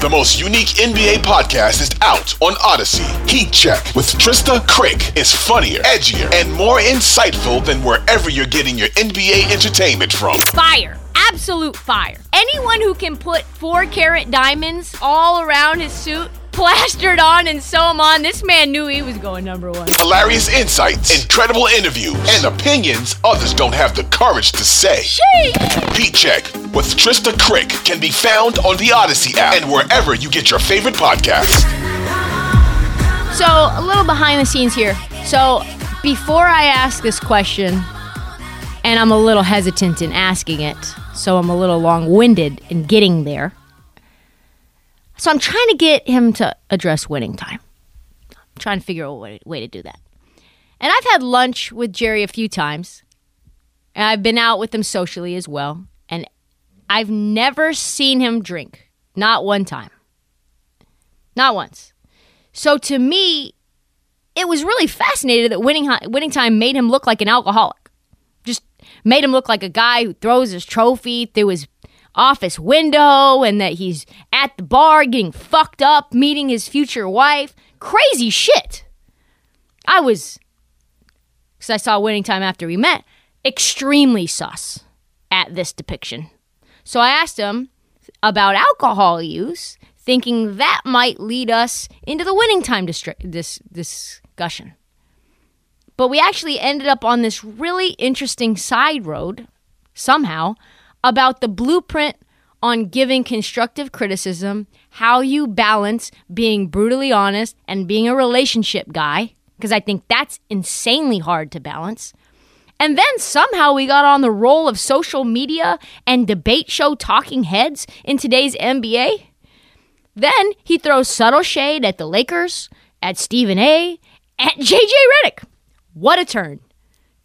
The most unique NBA podcast is out on Odyssey. Heat Check with Trista Crick is funnier, edgier, and more insightful than wherever you're getting your NBA entertainment from. Fire. Absolute fire. Anyone who can put four carat diamonds all around his suit plastered on and sew them on. This man knew he was going number one. Hilarious insights, incredible interviews, and opinions others don't have the courage to say. Sheesh. Heat Check with Trista Crick can be found on the Odyssey app and wherever you get your favorite podcasts. So, a little behind the scenes here. So, before I ask this question, and I'm a little hesitant in asking it, so I'm a little long winded in getting there. So I'm trying to get him to address winning time. I'm trying to figure out a way, way to do that. And I've had lunch with Jerry a few times. And I've been out with him socially as well. And I've never seen him drink. Not one time. Not once. So to me, it was really fascinating that winning, winning time made him look like an alcoholic. Just made him look like a guy who throws his trophy through his office window and that he's at the bar getting fucked up, meeting his future wife. Crazy shit. I was, because I saw Winning Time after we met, extremely sus at this depiction. So I asked him about alcohol use, thinking that might lead us into the Winning Time distri- discussion. But we actually ended up on this really interesting side road somehow about the blueprint on giving constructive criticism, how you balance being brutally honest and being a relationship guy, because I think that's insanely hard to balance. And then somehow we got on the role of social media and debate show talking heads in today's NBA. Then he throws subtle shade at the Lakers, at Stephen A., at JJ Redick. What a turn.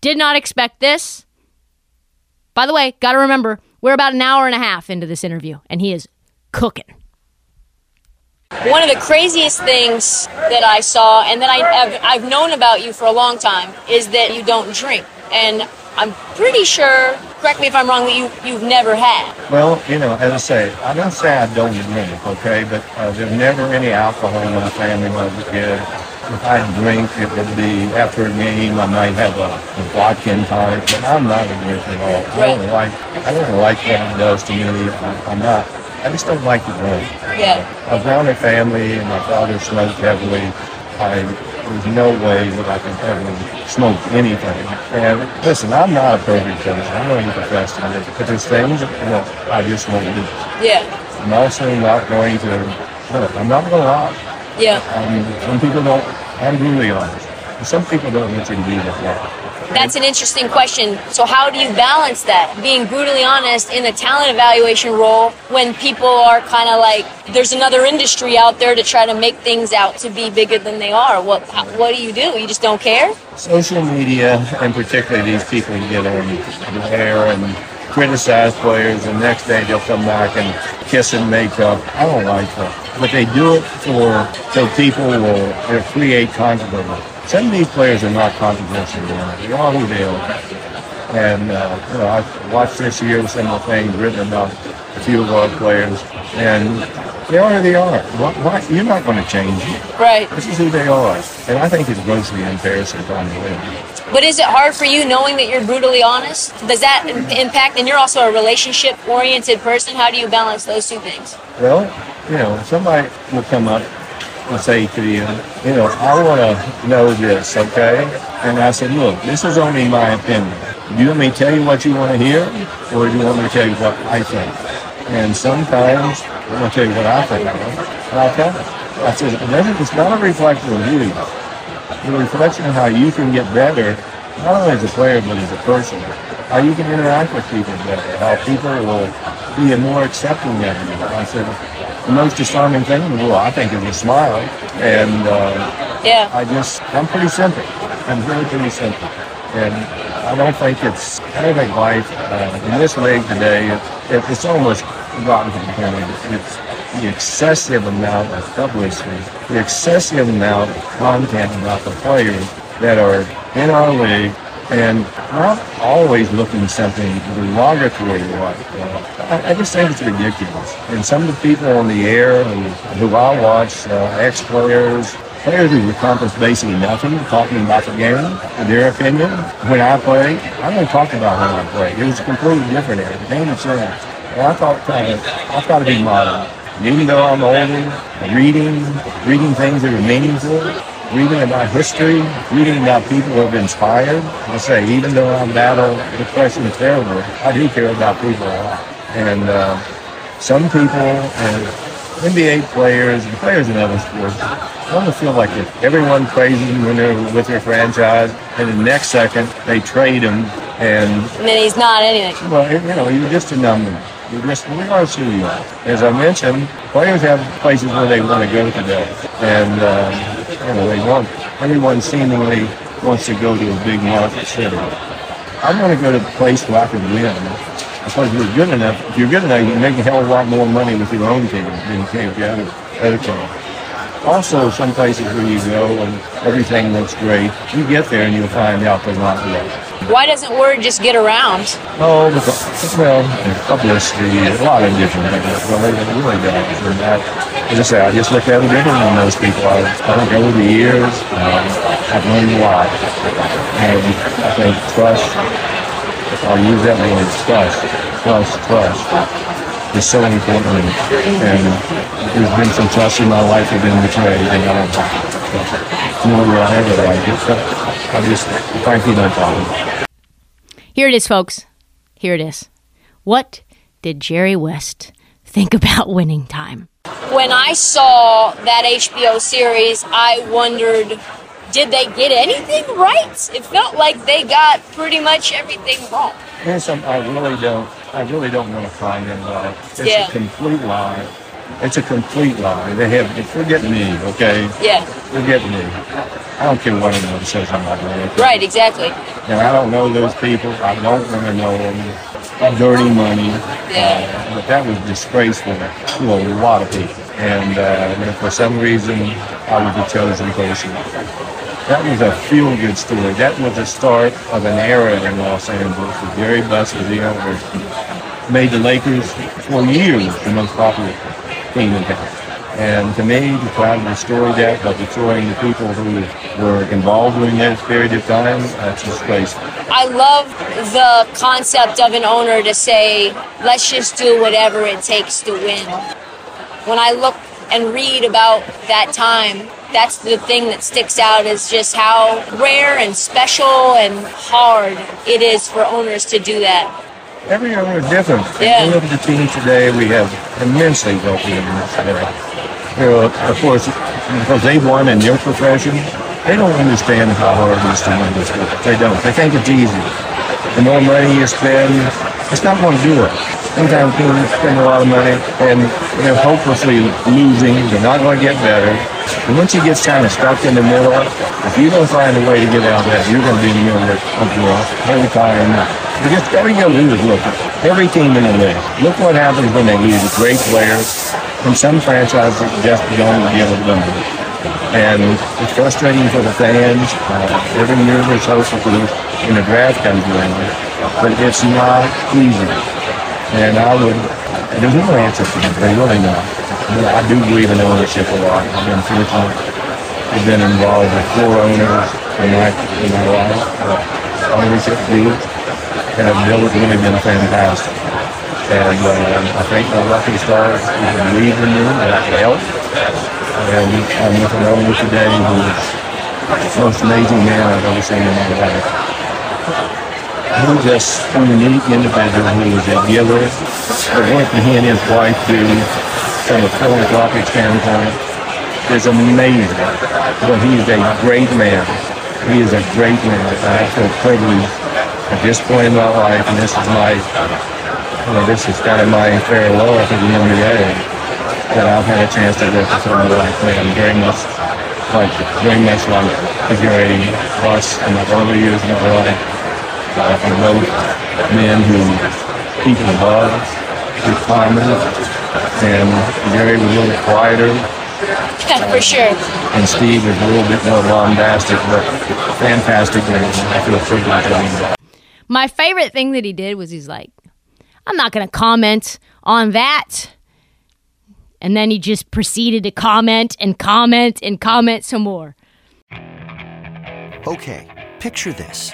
Did not expect this. By the way, got to remember, we're about an hour and a half into this interview, and he is cooking. One of the craziest things that I saw, and that I, have I've known about you for a long time, is that you don't drink. And I'm pretty sure, correct me if I'm wrong, that you, you've never had. Well, you know, as I say, I don't say I don't drink, okay? But uh, there's never any alcohol in my family when I was a kid. If I drink, it would be after a game. I might have a, a vodka in time, but I'm not a drinker at all. I don't like. I don't like what it does to me. I, I'm not. I just don't like to drink. Yeah. I've grown a family, and my father smoked heavily. I there's no way that I can ever smoke anything. And listen, I'm not a perfect person. I'm not even profess to it. But there's things that I just won't do. Yeah. I'm also not going to. Look, I'm not going to lie. Yeah. I mean, some people don't. I'm brutally honest. Uh, some people don't you to be that way. That's an interesting question. So, how do you balance that? Being brutally honest in the talent evaluation role when people are kind of like, there's another industry out there to try to make things out to be bigger than they are. What What do you do? You just don't care? Social media, and particularly these people who get on there and criticize players, and next day they'll come back and kiss and make up. I don't like that. But they do it for so people will create controversy. Some of these players are not controversial. They are who they are. And, uh, you know, I've watched this year some of the things written about a few of our players, and they are who they are. Why, why, you're not going to change it. Right. This is who they are. And I think it's grossly embarrassing on the way. But is it hard for you knowing that you're brutally honest? Does that impact? And you're also a relationship oriented person. How do you balance those two things? Well, you know, somebody will come up and say to you, you know, I want to know this, okay? And I said, look, this is only my opinion. Do you want me to tell you what you want to hear, or do you want me to tell you what I think? And sometimes I'm going to tell you what I think, and I'll tell you. I said, it's not a reflection of you. A reflection of how you can get better, not only as a player, but as a person. How you can interact with people better, how people will be more accepting of you. I said, the most disarming thing in the world, I think, is a smile. And uh, Yeah. I just, I'm pretty simple. I'm really pretty simple. And I don't think it's, I don't think life uh, in this league today, it, it, it's almost gotten to the point. It's the excessive amount of publicity, the excessive amount of content about the players that are in our league and not always looking something derogatory like I, I just think it's ridiculous. And some of the people on the air who, who I watch, uh, ex-players, players who've accomplished basically nothing, talking about the game, their opinion. When I play, I don't talk about when I play. It was a completely different era. Game changed. And I thought, uh, I thought to be modern. Even though I'm older, reading, reading things that are meaningful, reading about history, reading about people who have inspired. I say, even though I battle depression terribly, I do care about people a lot. And uh, some people, and NBA players, and players in other sports, i want to feel like if everyone praises them when they're with their franchise, and the next second they trade them, and And then he's not anything. well, you know, you're just a number. Who you are. As I mentioned, players have places where they want to go today. And, uh, they want, everyone seemingly wants to go to a big market city. I'm going to go to a place where I can win. Because if you're good enough, if you're good enough, you make a hell of a lot more money with your own team than you can with the other, other team. Also, some places where you go and everything looks great, you get there and you'll find out they're not real. Why doesn't word just get around? Oh, because, well, publicity, a lot of different things. Well, they really don't. That, as I say, I just look at it different than most people. I, I think over the years, um, I've learned a lot. And I think trust, I'll use that word, trust, trust, trust, is so important. And there's been some trust in my life that have been betrayed, and I don't know where I ever like it. But I just, frankly, don't bother. Here it is, folks. Here it is. What did Jerry West think about winning time? When I saw that HBO series, I wondered, did they get anything right? It felt like they got pretty much everything wrong. Here's some I really don't I really don't want to find in lie. It's Yeah. a complete lie. It's a complete lie. They have forget me, okay? Yeah, Forget me. I don't care what anyone says I'm not going to. right, exactly. And I don't know those people. I don't want to know them. Dirty money. Yeah. Uh, but that was disgraceful to a lot of people. And uh, for some reason, I was the chosen person. That was a feel-good story. That was the start of an era in Los Angeles. With Jerry Buss was the owner. Made the Lakers for years the most popular And to me, to try to destroy that by destroying the people who were involved during that period of time, that's disgraceful. I love the concept of an owner to say, let's just do whatever it takes to win. When I look and read about that time, that's the thing that sticks out is just how rare and special and hard it is for owners to do that. Every year we're different. Yeah. You look at the team today, we have immensely wealthy today. You know, of course, because they won in their profession, they don't understand how hard it is to win this. They don't. They think it's easy. The more money you spend, it's not going to do it. Sometimes teams spend a lot of money and they're hopelessly losing. They're not going to get better. And once you get kind of stuck in the middle, if you don't find a way to get out of that, you're going to be in the middle of the world every time. Because all you look. Every team in the league. Look what happens when they lose great player. And some franchises just don't able to win. And it's frustrating for the fans. Uh, every year there's for this when the draft comes around. But it's not easy. And I would, there's no answer for it. They really not. I do believe in ownership a lot. I've been fortunate. I've been involved with four owners in my, in my life. Uh, ownership deals. And it's really been fantastic. And uh, I think my lucky stars is a believer in me that I can help. And I'm with an owner today who's the most amazing man I've ever seen in my life. He's just a unique individual who is a giver. The work that he and his wife do from a philanthropic standpoint is amazing. But he is a great man. He is a great man. I feel privileged at this point in my life, and this is my, you know, this is kind of my farewell to the NBA, that I've had a chance to work with someone like him. Very much like, very much like Jerry Buss in the early years of my life. Uh, for both men who people love, retirement, and Jerry was a little quieter, Yeah, for sure. and Steve was a little bit more bombastic, but fantastic man. I feel privileged to be My favorite thing that he did was he's like, I'm not going to comment on that. And then he just proceeded to comment and comment and comment some more. Okay, picture this.